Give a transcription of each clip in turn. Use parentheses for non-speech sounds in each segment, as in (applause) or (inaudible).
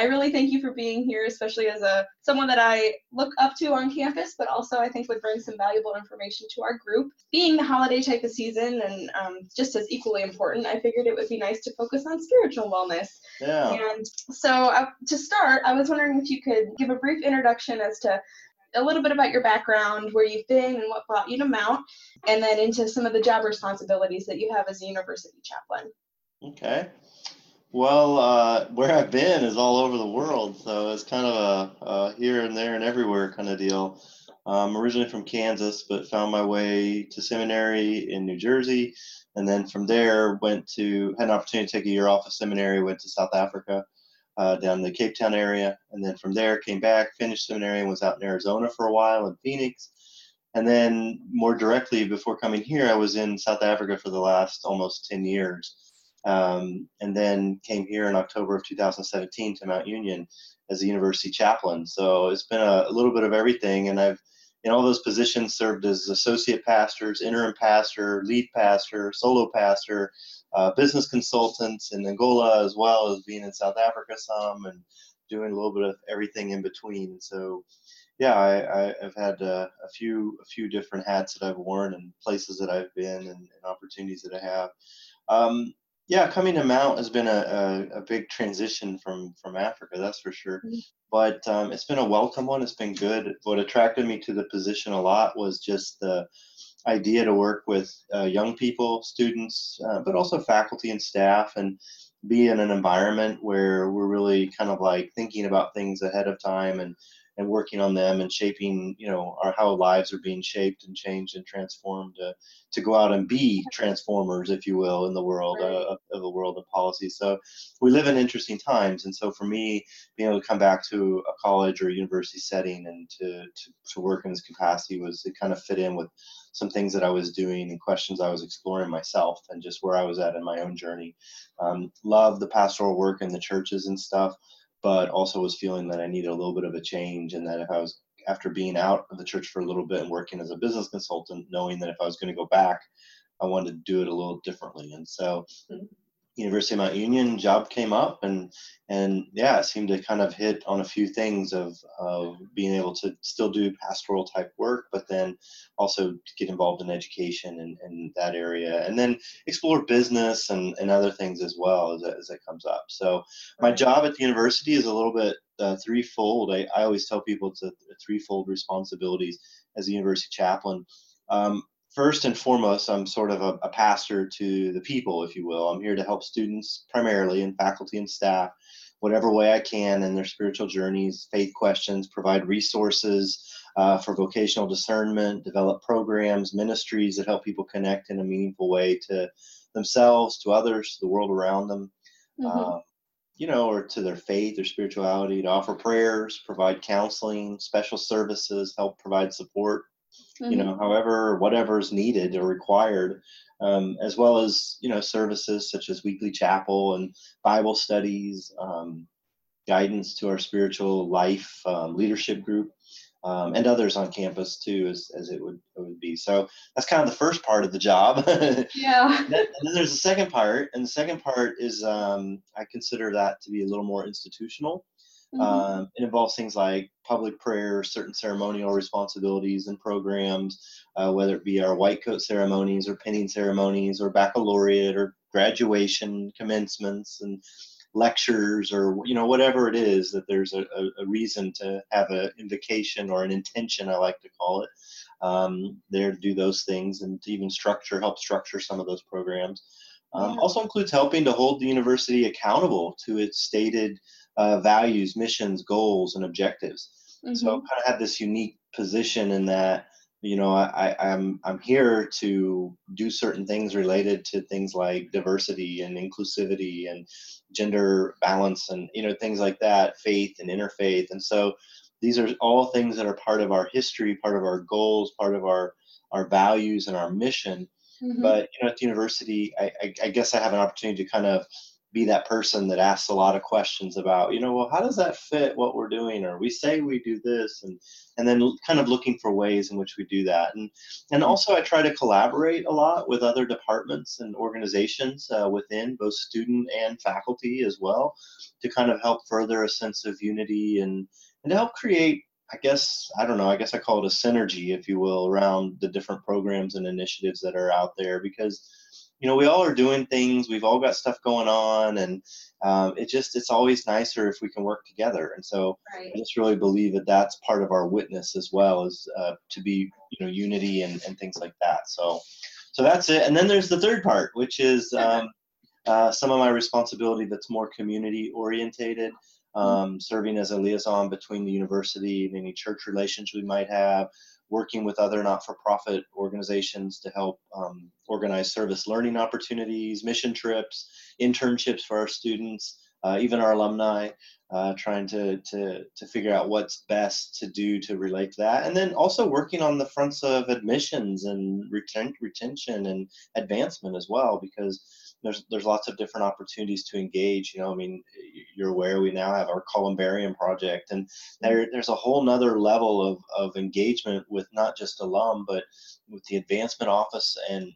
I really thank you for being here, especially as a someone that I look up to on campus, but also I think would bring some valuable information to our group. Being the holiday type of season and um, just as equally important, I figured it would be nice to focus on spiritual wellness. Yeah. And so uh, to start, I was wondering if you could give a brief introduction as to a little bit about your background, where you've been, and what brought you to Mount, and then into some of the job responsibilities that you have as a university chaplain. Okay. Well, uh, where I've been is all over the world, so it's kind of a, a here and there and everywhere kind of deal. I'm originally from Kansas, but found my way to seminary in New Jersey, and then from there went to had an opportunity to take a year off of seminary, went to South Africa, uh, down the Cape Town area, and then from there came back, finished seminary, and was out in Arizona for a while in Phoenix, and then more directly before coming here, I was in South Africa for the last almost ten years um, and then came here in October of 2017 to Mount Union as a university chaplain. So it's been a, a, little bit of everything, and I've in all those positions served as associate pastors, interim pastor, lead pastor, solo pastor, uh, business consultants in Angola, as well as being in South Africa some, and doing a little bit of everything in between. So yeah, I, have had uh, a few a few different hats that I've worn and places that I've been and, and opportunities that I have. Um, yeah, coming to Mount has been a, a, a, big transition from from Africa, that's for sure. Mm-hmm. But um, it's been a welcome one. It's been good. What attracted me to the position a lot was just the idea to work with uh, young people, students, uh, but also faculty and staff, and be in an environment where we're really kind of like thinking about things ahead of time and and working on them and shaping, you know, our how lives are being shaped and changed and transformed to, to go out and be transformers, if you will, in the world right. uh, of the world of policy. So we live in interesting times, and so for me, being able to come back to a college or a university setting and to to, to work in this capacity was it kind of fit in with some things that I was doing and questions I was exploring myself and just where I was at in my own journey. Um, love the pastoral work in the churches and stuff but also was feeling that I needed a little bit of a change and that if I was after being out of the church for a little bit and working as a business consultant, knowing that if I was going to go back, I wanted to do it a little differently. And so mm-hmm. University of Mount Union job came up and and yeah, it seemed to kind of hit on a few things of, of being able to still do pastoral type work, but then also get involved in education and, and that area and then explore business and, and other things as well as, as it comes up. So my job at the university is a little bit uh, threefold. I, I always tell people it's a, a threefold responsibilities as a university chaplain. Um, first and foremost, I'm sort of a, a, pastor to the people, if you will. I'm here to help students primarily and faculty and staff, whatever way I can in their spiritual journeys, faith questions, provide resources uh, for vocational discernment, develop programs, ministries that help people connect in a meaningful way to themselves, to others, to the world around them. Mm-hmm. Uh, you know, or to their faith or spirituality, to offer prayers, provide counseling, special services, help provide support mm-hmm. you know, mm-hmm. however, whatever is needed or required, um, as well as, you know, services such as weekly chapel and Bible studies, um, guidance to our spiritual life um, leadership group. Um, and others on campus too, as, as it would it would be. So that's kind of the first part of the job. (laughs) yeah. and then there's the second part, and the second part is um, I consider that to be a little more institutional. Mm-hmm. Um, it involves things like public prayer, certain ceremonial responsibilities and programs, uh, whether it be our white coat ceremonies or pinning ceremonies or baccalaureate or graduation commencements and lectures or you know whatever it is that there's a, a, reason to have an invocation or an intention i like to call it um, there to do those things and to even structure help structure some of those programs um, yeah. also includes helping to hold the university accountable to its stated uh, values, missions, goals, and objectives. Mm-hmm. So I kind of have this unique position in that you know I, I'm I'm here to do certain things related to things like diversity and inclusivity and gender balance and you know things like that, faith and interfaith, and so these are all things that are part of our history, part of our goals, part of our our values and our mission. Mm-hmm. But you know, at the university, I, I, I guess I have an opportunity to kind of be that person that asks a lot of questions about, you know, well, how does that fit what we're doing? Or we say we do this, and and then kind of looking for ways in which we do that. And and also, I try to collaborate a lot with other departments and organizations uh, within both student and faculty as well, to kind of help further a sense of unity and and to help create I guess I don't know. I guess I call it a synergy, if you will, around the different programs and initiatives that are out there because you know we all are doing things. We've all got stuff going on, and um, it just it's always nicer if we can work together. And so Right. I just really believe that that's part of our witness as well, is uh, to be you know unity and, and things like that. So so that's it. And then there's the third part, which is um, uh, some of my responsibility that's more community orientated um, serving as a liaison between the university and any church relations we might have, working with other not-for-profit organizations to help um, organize service learning opportunities, mission trips, internships for our students, uh, even our alumni, uh, trying to, to, to figure out what's best to do to relate to that. And then also working on the fronts of admissions and reten- retention and advancement as well, because there's there's lots of different opportunities to engage. You know, I mean, you're aware we now have our Columbarium project, and there there's a whole nother level of of engagement with not just alum, but with the advancement office and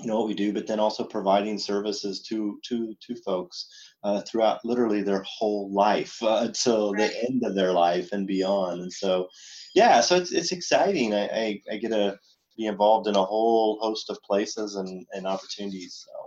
you know what we do, but then also providing services to to to folks uh, throughout literally their whole life uh, (laughs) until Right. the end of their life and beyond. And so, yeah, so it's it's exciting. I I, I get to be involved in a whole host of places and and opportunities. So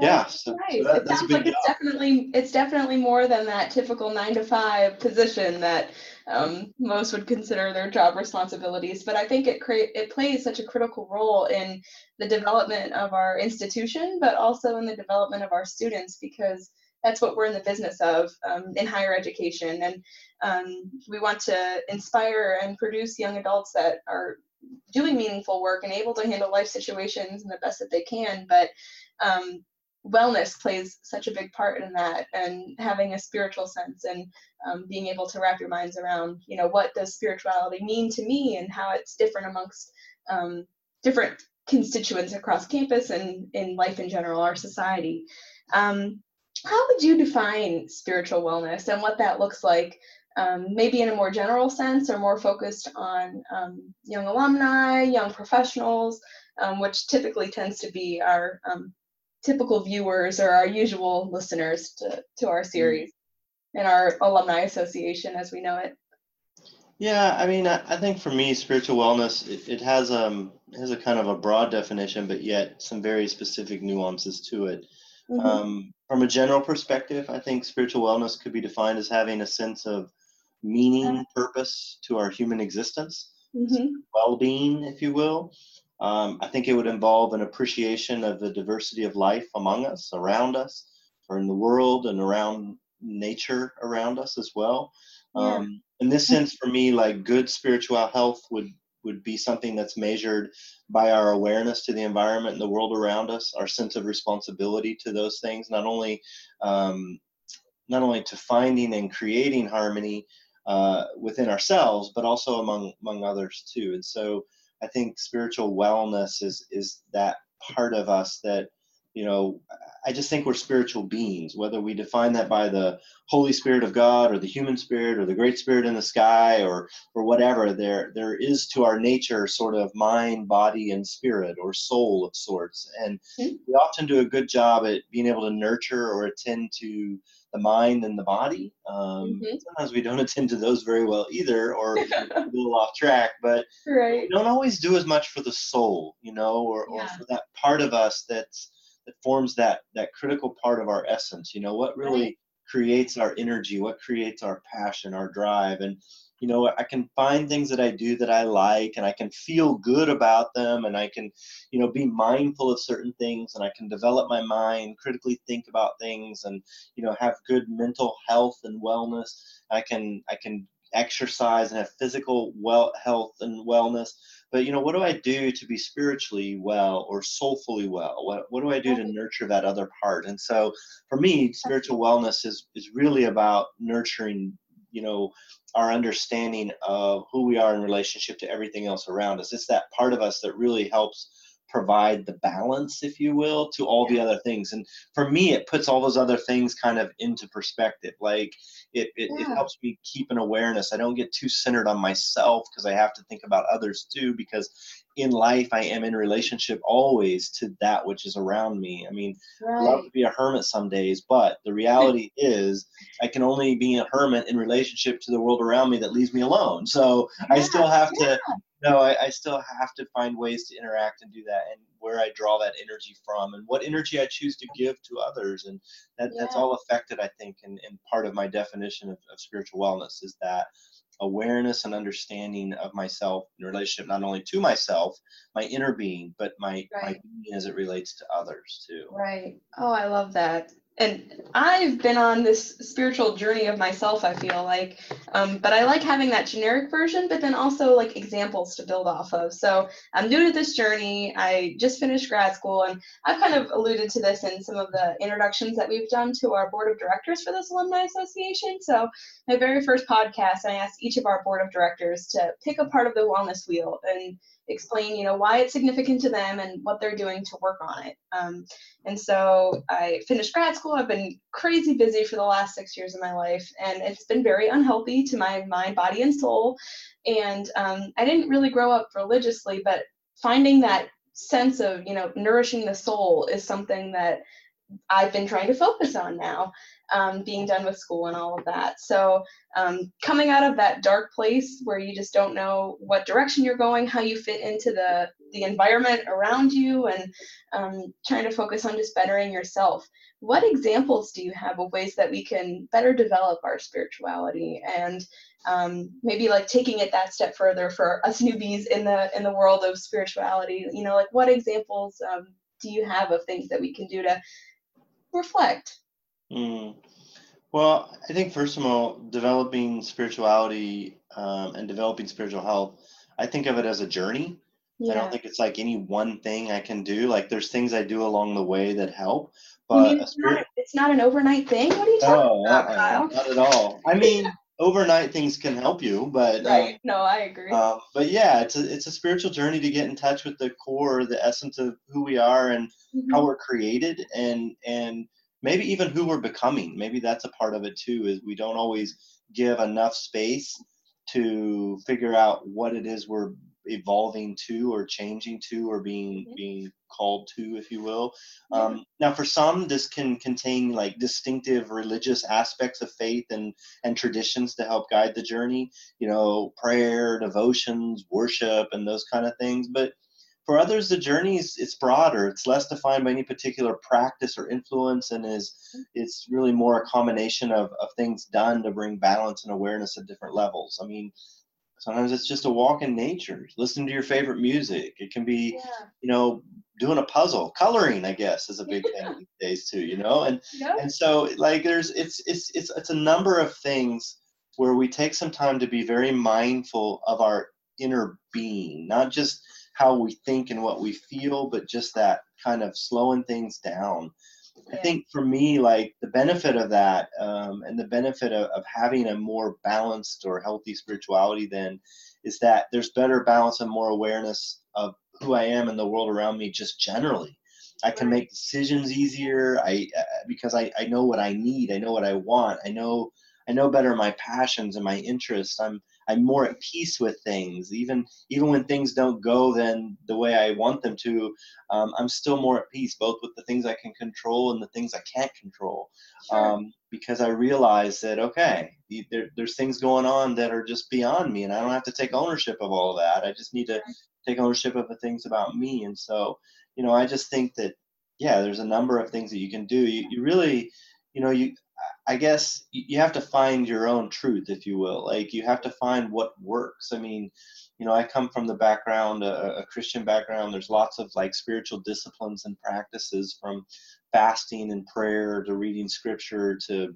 yeah, so, Right. so that, it sounds like it's definitely it's definitely more than that typical nine to five position that um, most would consider their job responsibilities. But I think it create it plays such a critical role in the development of our institution, but also in the development of our students because that's what we're in the business of um, in higher education, and um, we want to inspire and produce young adults that are doing meaningful work and able to handle life situations in the best that they can. But um, wellness plays such a big part in that and having a spiritual sense and um, being able to wrap your minds around you know what does spirituality mean to me and how it's different amongst um, different constituents across campus and in life in general our society. Um, how would you define spiritual wellness and what that looks like um, maybe in a more general sense or more focused on um, young alumni young professionals um, which typically tends to be our typical viewers or our usual listeners to, to our series and our alumni association as we know it. Yeah, I mean, I, I think for me, spiritual wellness it, it has um has a kind of a broad definition, but yet some very specific nuances to it. Mhm. Um, from a general perspective, I think spiritual wellness could be defined as having a sense of meaning, purpose to our human existence, Mhm. well-being, if you will. Um, I think it would involve an appreciation of the diversity of life among us, around us, or in the world, and around nature around us as well. Yeah. Um, in this sense, for me, like good spiritual health would would be something that's measured by our awareness to the environment and the world around us, our sense of responsibility to those things, not only um, not only to finding and creating harmony uh, within ourselves, but also among among others too. And so, I think spiritual wellness is is that part of us that you know. I just think we're spiritual beings, whether we define that by the Holy Spirit of God or the human spirit or the Great Spirit in the sky or or whatever. There there is to our nature sort of mind, body, and spirit or soul of sorts. And Mhm. we often do a good job at being able to nurture or attend to the mind and the body. Um, Mhm. Sometimes we don't (laughs) attend to those very well either, or (laughs) a little off track. But Right. we don't always do as much for the soul, you know, or, or for that part of us that's that forms that that critical part of our essence. You know, what really Right. creates our energy, what creates our passion, our drive, and you know, I can find things that I do that I like, and I can feel good about them, and I can, you know, be mindful of certain things, and I can develop my mind, critically think about things, and you know, have good mental health and wellness. I can I can exercise and have physical well health and wellness. But you know what do i do to be spiritually well or soulfully well? What, what do i do to nurture that other part? And so for me spiritual wellness is is really about nurturing you know our understanding of who we are in relationship to everything else around us. It's that part of us that really helps provide the balance, if you will, to all the other things. And for me, it puts all those other things kind of into perspective. Like it, it, Yeah. it helps me keep an awareness. I don't get too centered on myself because I have to think about others too. Because in life, I am in relationship always to that which is around me. I mean, I love to be a hermit some days, but the reality is I can only be a hermit in relationship to the world around me that leaves me alone. So I still have to no, I, I still have to find ways to interact and do that and where I draw that energy from and what energy I choose to give to others. And that, that's all affected, I think, and, and part of my definition of, of spiritual wellness is that awareness and understanding of myself in relationship not only to myself, my inner being, but my, my being as it relates to others too. Right. Oh, I love that. And I've been on this spiritual journey of myself, I feel like. Um, but I like having that generic version, but then also like examples to build off of. So I'm new to this journey. I just finished grad school, and I've kind of alluded to this in some of the introductions that we've done to our board of directors for this alumni association. So my very first podcast, I asked each of our board of directors to pick a part of the wellness wheel and explain, you know, why it's significant to them and what they're doing to work on it. Um, and so I finished grad school. I've been crazy busy for the last six years of my life, and it's been very unhealthy to my mind, body, and soul. And um, I didn't really grow up religiously, but finding that sense of, you know, nourishing the soul is something that I've been trying to focus on now, um, being done with school and all of that. So, um, coming out of that dark place where you just don't know what direction you're going, how you fit into the the environment around you, and um, trying to focus on just bettering yourself. What examples do you have of ways that we can better develop our spirituality and um, maybe like taking it that step further for us newbies in the in the world of spirituality? You know, like what examples um, do you have of things that we can do to reflect? Mm. Well, I think first of all, developing spirituality um, and developing spiritual health, I think of it as a journey. yeah. I don't think it's like any one thing I can do. Like there's things I do along the way that help, but it's not, it's not an overnight thing? What are you talking No, about, Kyle? not at all. I mean, overnight things can help you, but um, Right. No, I agree. uh, but yeah, it's a it's a spiritual journey to get in touch with the core, the essence of who we are and Mhm. how we're created, and and maybe even who we're becoming. Maybe that's a part of it too. Is we don't always give enough space to figure out what it is we're evolving to or changing to or being Mhm. being called to if you will. Yeah. um, now for some this can contain like distinctive religious aspects of faith and and traditions to help guide the journey you know prayer devotions worship and those kind of things. But for others the journey is it's broader. It's less defined by any particular practice or influence and is it's really more a combination of, of things done to bring balance and awareness at different levels. I mean sometimes it's just a walk in nature. Listening to your favorite music. It can be yeah. you know doing a puzzle. Coloring i guess is a big thing (laughs) these days too you know? And Yeah. and so like there's it's it's it's it's a number of things where we take some time to be very mindful of our inner being not just how we think and what we feel but just that kind of slowing things down I think for me, like the benefit of that um, and the benefit of, of having a more balanced or healthy spirituality then is that there's better balance and more awareness of who I am and the world around me just generally. I can make decisions easier. I uh, because I, I know what I need. I know what I want. I know I know better my passions and my interests. I'm I'm more at peace with things. Even even when things don't go then the way I want them to, um, I'm still more at peace, both with the things I can control and the things I can't control. Sure. Um, because I realize that okay, there, there's things going on that are just beyond me, and I don't have to take ownership of all of that. I just need to take ownership of the things about me. And so, you know, I just think that yeah, there's a number of things that you can do. You, you really, you know, you I guess you have to find your own truth, if you will. Like you have to find what works. I mean, you know, I come from the background, a, a Christian background. There's lots of like spiritual disciplines and practices from fasting and prayer to reading scripture to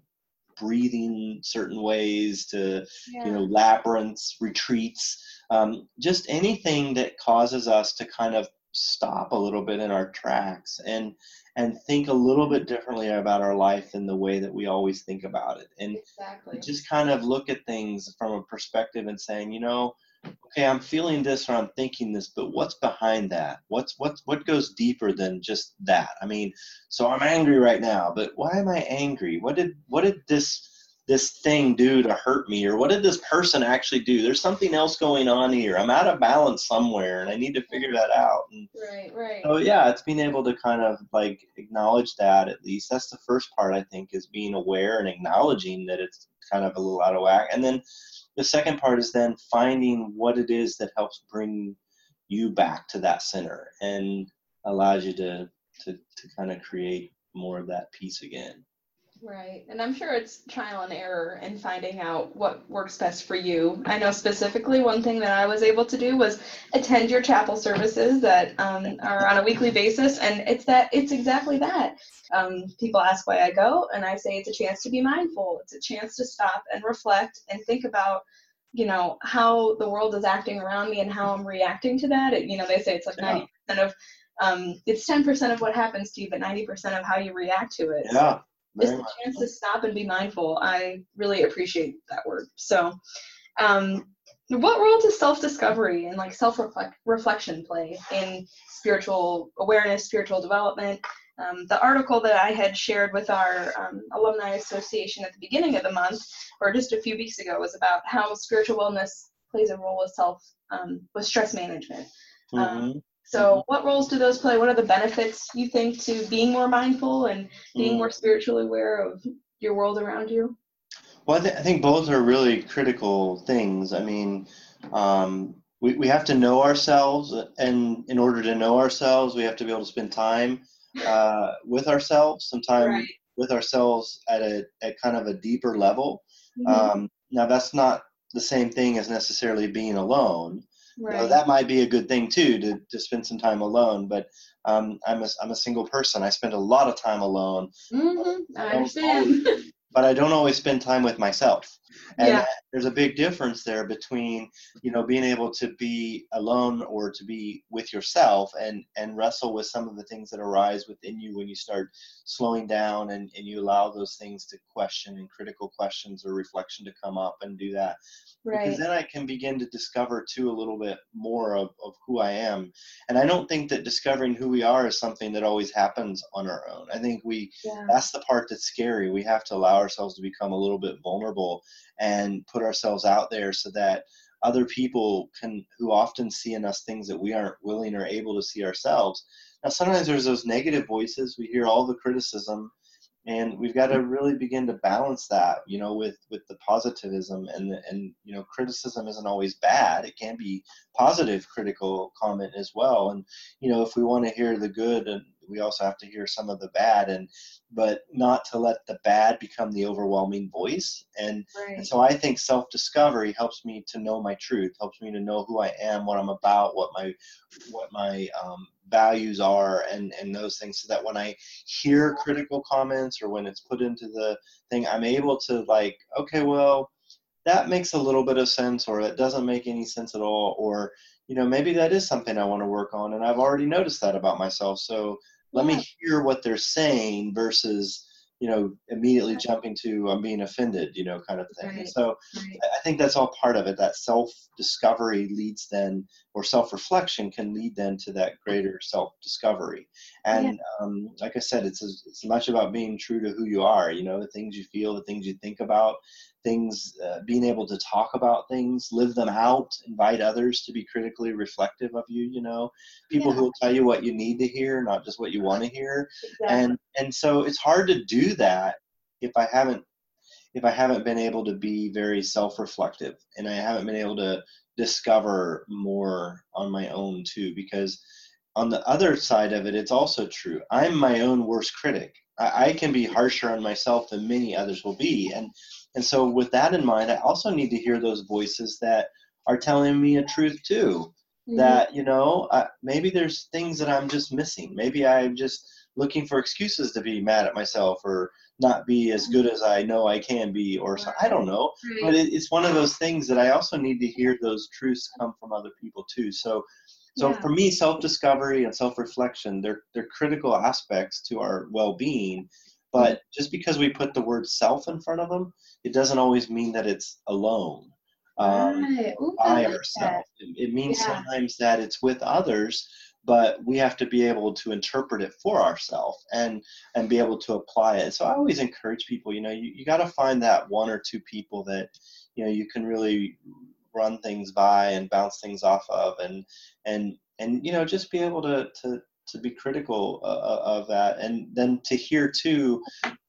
breathing certain ways to yeah. you know labyrinths retreats um, just anything that causes us to kind of stop a little bit in our tracks and and think a little bit differently about our life than the way that we always think about it and exactly. just kind of look at things from a perspective and saying you know okay, I'm feeling this or I'm thinking this, but what's behind that? What's what what goes deeper than just that? I mean, so I'm angry right now, but why am I angry? What did what did this this thing do to hurt me? Or what did this person actually do? There's something else going on here. I'm out of balance somewhere and i need to figure that out. And right right. so yeah it's being able to kind of like acknowledge that at least. That's the first part i think is being aware and acknowledging that it's kind of a little out of whack. And then the second part is then finding what it is that helps bring you back to that center and allows you to to, to kind of create more of that peace again Right. And I'm sure it's trial and error in finding out what works best for you. I know specifically one thing that I was able to do was attend your chapel services that um, are on a weekly basis. And it's that, it's exactly that. Um, people ask why I go, and I say it's a chance to be mindful. It's a chance to stop and reflect and think about, you know, how the world is acting around me and how I'm reacting to that. It, you know, they say it's like Yeah. 90% of, um, it's 10% of what happens to you, but 90% of how you react to it. yeah very a much. chance to stop and be mindful. I really appreciate that word. So, um, what role does self-discovery and like self-reflection play in spiritual awareness, spiritual development? Um, the article that I had shared with our um, alumni association at the beginning of the month, or just a few weeks ago, was about how spiritual wellness plays a role with self um, with stress management. Um, Mhm. So, what roles do those play? What are the benefits you think to being more mindful and being Mm. more spiritually aware of your world around you? Well, I, th- I think both are really critical things. I mean, um, we, we have to know ourselves, and in order to know ourselves, we have to be able to spend time uh, with ourselves, some time Right. with ourselves at a at kind of a deeper level. Mhm. Um, now, that's not the same thing as necessarily being alone. Right. that might be a good thing too to, to spend some time alone. But um, I'm a I'm a single person. I spend a lot of time alone, Mhm, I don't understand. but I don't always spend time with myself. And Yeah. there's a big difference there between, you know, being able to be alone or to be with yourself and and wrestle with some of the things that arise within you when you start slowing down and, and you allow those things to question and critical questions or reflection to come up and do that. right. Because then I can begin to discover too a little bit more of, of who I am. And I don't think that discovering who we are is something that always happens on our own. I think we Yeah. that's the part that's scary. We have to allow ourselves to become a little bit vulnerable and put ourselves out there so that other people can who often see in us things that we aren't willing or able to see ourselves. Now sometimes there's those negative voices. We hear all the criticism and we've got to really begin to balance that, you know, with with the positivism and and you know criticism isn't always bad. It can be positive critical comment as well. And you know, if we want to hear the good and we also have to hear some of the bad and but not to let the bad become the overwhelming voice and, Right. and so i think self-discovery helps me to know my truth helps me to know who i am what i'm about what my what my um, values are and and those things so that when i hear critical comments or when it's put into the thing i'm able to like okay well that makes a little bit of sense or it doesn't make any sense at all or you know maybe that is something i want to work on and i've already noticed that about myself so let Yeah. me hear what they're saying versus you know immediately jumping to i'm being offended you know kind of thing Right. so Right. I- i think that's all part of it that self discovery leads then or self reflection can lead then to that greater self discovery and um, like i said it's as, it's much about being true to who you are you know the things you feel the things you think about things uh, being able to talk about things live them out invite others to be critically reflective of you you know. People Yeah. who will tell you what you need to hear not just what you want to hear. Exactly. and and so it's hard to do that if i haven't if i haven't been able to be very self-reflective and i haven't been able to discover more on my own too because on the other side of it it's also true. I'm my own worst critic. I, I can be harsher on myself than many others will be. And and so with that in mind i also need to hear those voices that are telling me a truth too. Mhm. that you know uh, maybe there's things that i'm just missing. Maybe i'm just looking for excuses to be mad at myself or not be as good as i know i can be or so, i don't know but it, it's one of those things that i also need to hear those truths come from other people too so so Yeah. for me self-discovery and self-reflection they're they're critical aspects to our well-being but just because we put the word self in front of them it doesn't always mean that it's alone um, Right. Ooh, by like ourselves. It, it means Yeah. sometimes that it's with others, but we have to be able to interpret it for ourselves and and be able to apply it. So I always encourage people, you know, you, you got to find that one or two people that you know you can really run things by and bounce things off of, and and and you know just be able to to to be critical uh, of that, and then to hear too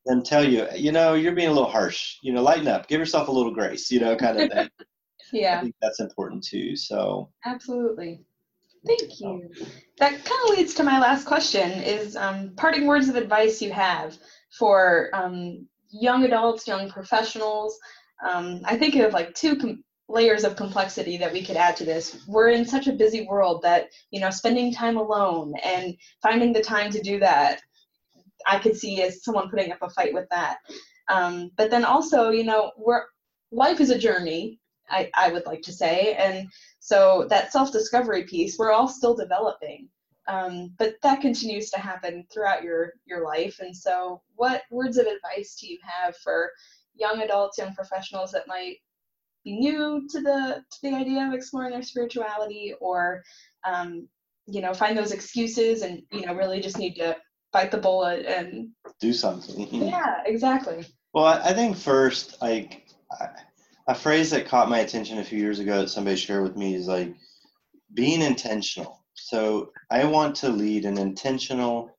them tell you, you know, you're being a little harsh. You know, lighten up, give yourself a little grace. You know, kind of thing. (laughs) I Yeah, think that's important too. So absolutely. Thank you. That kind of leads to my last question is um, parting words of advice you have for um, young adults, young professionals. Um, I think of like two com- layers of complexity that we could add to this. We're in such a busy world that, you know, spending time alone and finding the time to do that, I could see as someone putting up a fight with that. Um, but then also, you know, we're, life is a journey, I, I would like to say. And so that self-discovery piece, we're all still developing. Um, but that continues to happen throughout your your life. And so, what words of advice do you have for young adults, young professionals that might be new to the to the idea of exploring their spirituality, or um, you know, find those excuses and you know, really just need to bite the bullet and do something. (laughs) yeah, exactly. Well, I, I think first, like I, a phrase that caught my attention a few years ago that somebody shared with me is like being intentional. So I want to lead an intentional,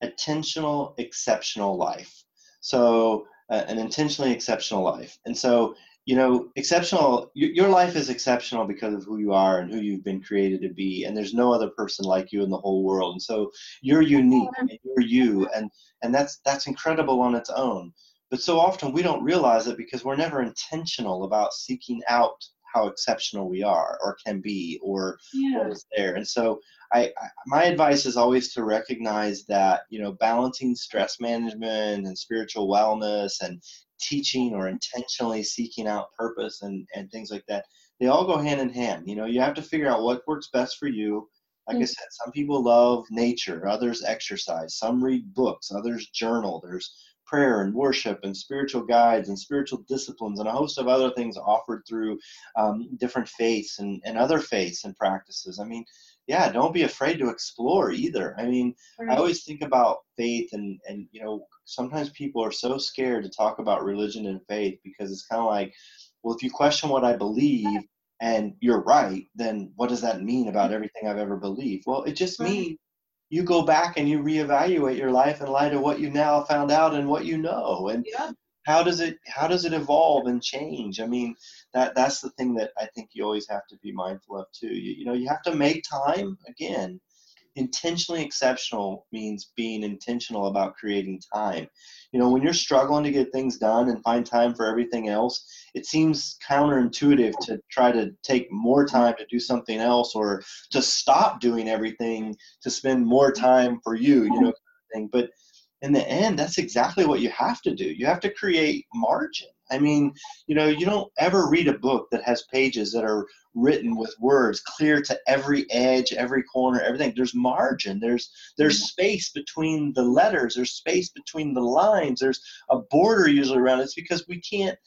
intentional, exceptional life. So uh, an intentionally exceptional life. And so you know, exceptional. y- Your life is exceptional because of who you are and who you've been created to be. And there's no other person like you in the whole world. And so you're unique. And you're you, and and that's that's incredible on its own. But so often we don't realize it because we're never intentional about seeking out how exceptional we are or can be or Yeah. what is there. And so I, I my advice is always to recognize that, you know, balancing stress management and spiritual wellness and teaching or intentionally seeking out purpose and, and things like that, they all go hand in hand. You know, you have to figure out what works best for you. Like I Mm. said, some people love nature, others exercise, some read books, others journal. There's prayer and worship and spiritual guides and spiritual disciplines and a host of other things offered through um, different faiths and, and other faiths and practices. I mean, yeah, don't be afraid to explore either. I mean, I always think about faith and, and you know, sometimes people are so scared to talk about religion and faith because it's kind of like, well, if you question what I believe and you're right, then what does that mean about everything I've ever believed? Well, it just Right. means you go back and you reevaluate your life in light of what you now found out and what you know. And Yeah. how does it how does it evolve and change? I mean that that's the thing that i think you always have to be mindful of too. You, you know you have to make time again intentionally exceptional means being intentional about creating time. You know when you're struggling to get things done and find time for everything else it seems counterintuitive to try to take more time to do something else or to stop doing everything to spend more time for you you know but in the end that's exactly what you have to do. You have to create margin i mean you know you don't ever read a book that has pages that are written with words clear to every edge every corner everything. There's margin. There's there's mm-hmm. space between the letters. There's space between the lines. There's a border usually around it. it's because we can't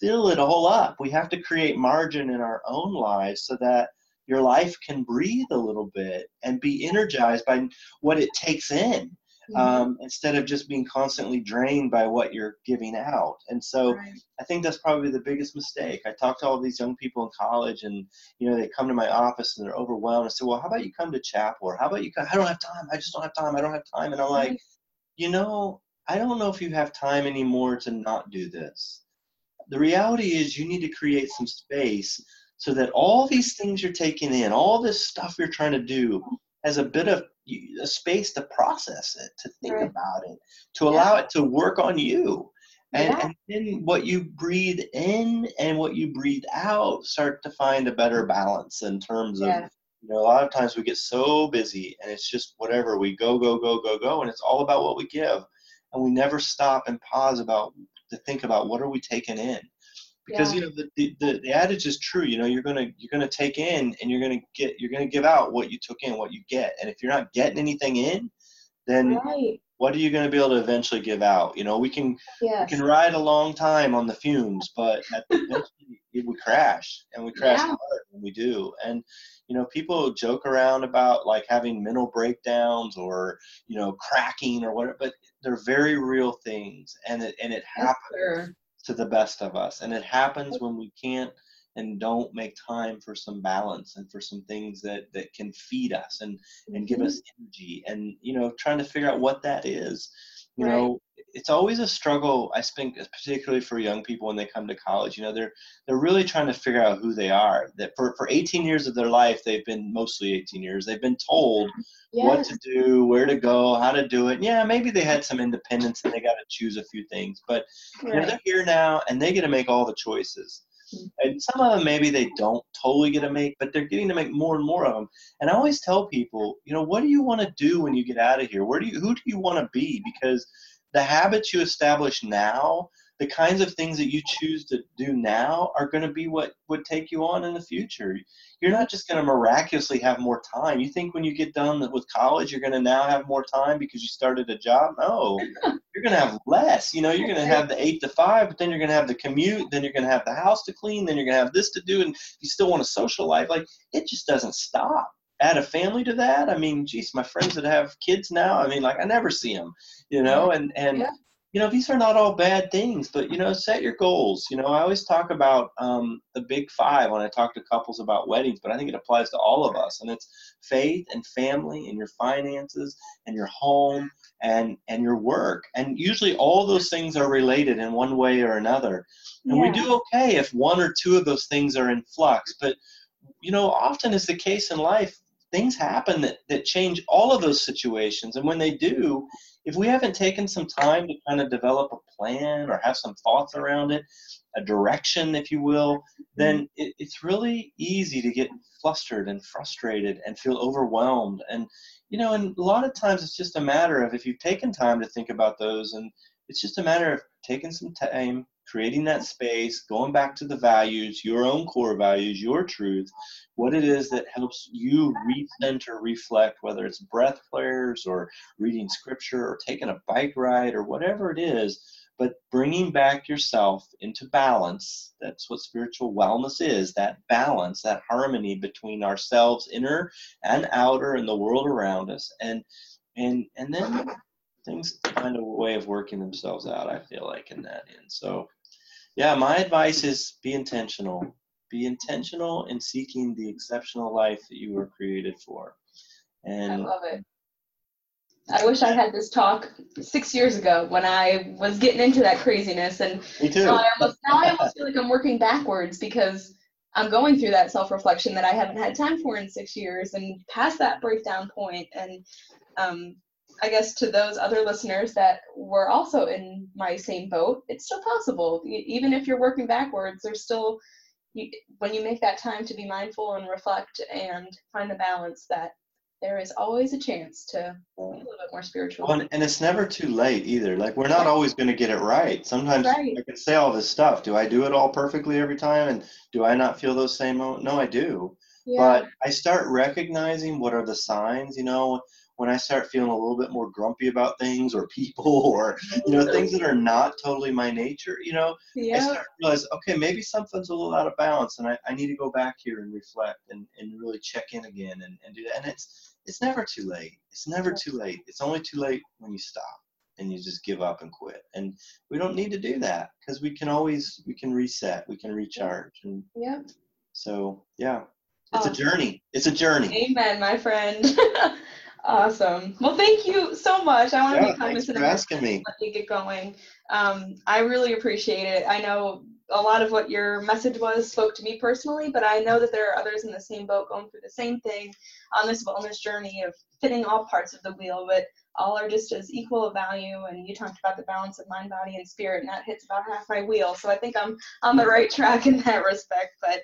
fill it all up. We have to create margin in our own lives so that your life can breathe a little bit and be energized by what it takes in Mhm. um, instead of just being constantly drained by what you're giving out. And so Right. I think that's probably the biggest mistake. I talk to all these young people in college, and you know they come to my office and they're overwhelmed. I say, "Well, how about you come to chapel? Or how about you come? I don't have time. I just don't have time. I don't have time." And I'm like, you know, I don't know if you have time anymore to not do this. The reality is, you need to create some space so that all these things you're taking in, all this stuff you're trying to do, has a bit of a space to process it, to think Right. about it, to allow it to work on you. And, Yeah. and then what you breathe in and what you breathe out start to find a better balance in terms of Yeah. you know a lot of times we get so busy and it's just whatever we go go go go go and it's all about what we give and we never stop and pause about to think about what are we taking in because Yeah. you know the, the, the, the adage is true you know you're gonna you're gonna take in and you're gonna get you're gonna give out what you took in what you get and if you're not getting anything in then Right. what are you going to be able to eventually give out? You know, we can yes. we can ride a long time on the fumes, but (laughs) eventually we crash, and we crash Yeah. hard when we do. And you know, people joke around about like having mental breakdowns or you know cracking or whatever, but they're very real things, and it and it happens sir. To the best of us, and it happens when we can't and don't make time for some balance and for some things that that can feed us and and give Mhm. us energy. And you know trying to figure out what that is you Right. know it's always a struggle i think particularly for young people when they come to college you know they're they're really trying to figure out who they are. That for, for 18 years of their life they've been mostly 18 years. They've been told what to do where to go how to do it. Yeah maybe they had some independence and they got to choose a few things but you know, they're here now and they get to make all the choices. And some of them maybe they don't totally get to make, but they're getting to make more and more of them. And I always tell people, you know, what do you want to do when you get out of here? Where do you who do you want to be? Because the habits you establish now, the kinds of things that you choose to do now are going to be what would take you on in the future. You're not just going to miraculously have more time. You think when you get done with college, you're going to now have more time because you started a job? No, (laughs) you're going to have less. You know, you're going to have the eight to five, but then you're going to have the commute, then you're going to have the house to clean, then you're going to have this to do, and you still want a social life. Like it just doesn't stop. Add a family to that. I mean, geez, my friends that have kids now. I mean, like I never see them. You know, and and Yeah. You know these are not all bad things, but you know, set your goals. You know, I always talk about um, the big five when I talk to couples about weddings, but I think it applies to all of us, and it's faith and family and your finances and your home and and your work and usually all those things are related in one way or another. And we do okay if one or two of those things are in flux but you know often is the case in life things happen that, that change all of those situations. And when they do if we haven't taken some time to kind of develop a plan or have some thoughts around it a direction if you will then mm-hmm. it, it's really easy to get flustered and frustrated and feel overwhelmed. And you know and a lot of times it's just a matter of if you've taken time to think about those and it's just a matter of taking some time creating that space going back to the values your own core values your truth what it is that helps you recenter reflect whether it's breath prayers or reading scripture or taking a bike ride or whatever it is but bringing back yourself into balance. That's what spiritual wellness is that balance that harmony between ourselves inner and outer and the world around us. And and and then things find a way of working themselves out i feel like in that end so yeah my advice is be intentional be intentional in seeking the exceptional life that you were created for And I love it. I wish I had this talk six years ago when I was getting into that craziness, and me too now I almost now I almost feel like I'm working backwards because I'm going through that self-reflection that I haven't had time for in six years, and past that breakdown point. And um, I guess to those other listeners that were also in my same boat, it's still possible. Even if you're working backwards, there's still you, when you make that time to be mindful and reflect and find the balance that there is always a chance to be a little bit more spiritual. Well, and, and it's never too late either. Like we're not always going to get it right. Sometimes Right. I can say all this stuff. Do I do it all perfectly every time? And do I not feel those same? mo- No, I do. yeah. But I start recognizing what are the signs. You know, when I start feeling a little bit more grumpy about things or people (laughs) or you know things that are not totally my nature. You know, I start to realize, okay, maybe something's a little out of balance, and I, I need to go back here and reflect and, and really check in again and, and do that. And it's it's never too late. It's never too late. It's only too late when you stop and you just give up and quit. And we don't need to do that because we can always we can reset, we can recharge, and Yeah. so yeah, it's a journey. It's a journey. Amen, my friend. (laughs) awesome. Well, thank you so much. I want to Yeah, be cognizant of asking me. let me get going. Um, I really appreciate it. I know a lot of what your message was spoke to me personally, but I know that there are others in the same boat going through the same thing on this wellness journey of fitting all parts of the wheel, but all are just as equal of value. And you talked about the balance of mind, body, and spirit, and that hits about half my wheel. So I think I'm on the right track in that respect. But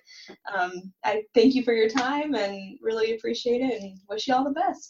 um, I thank you for your time and really appreciate it and wish you all the best.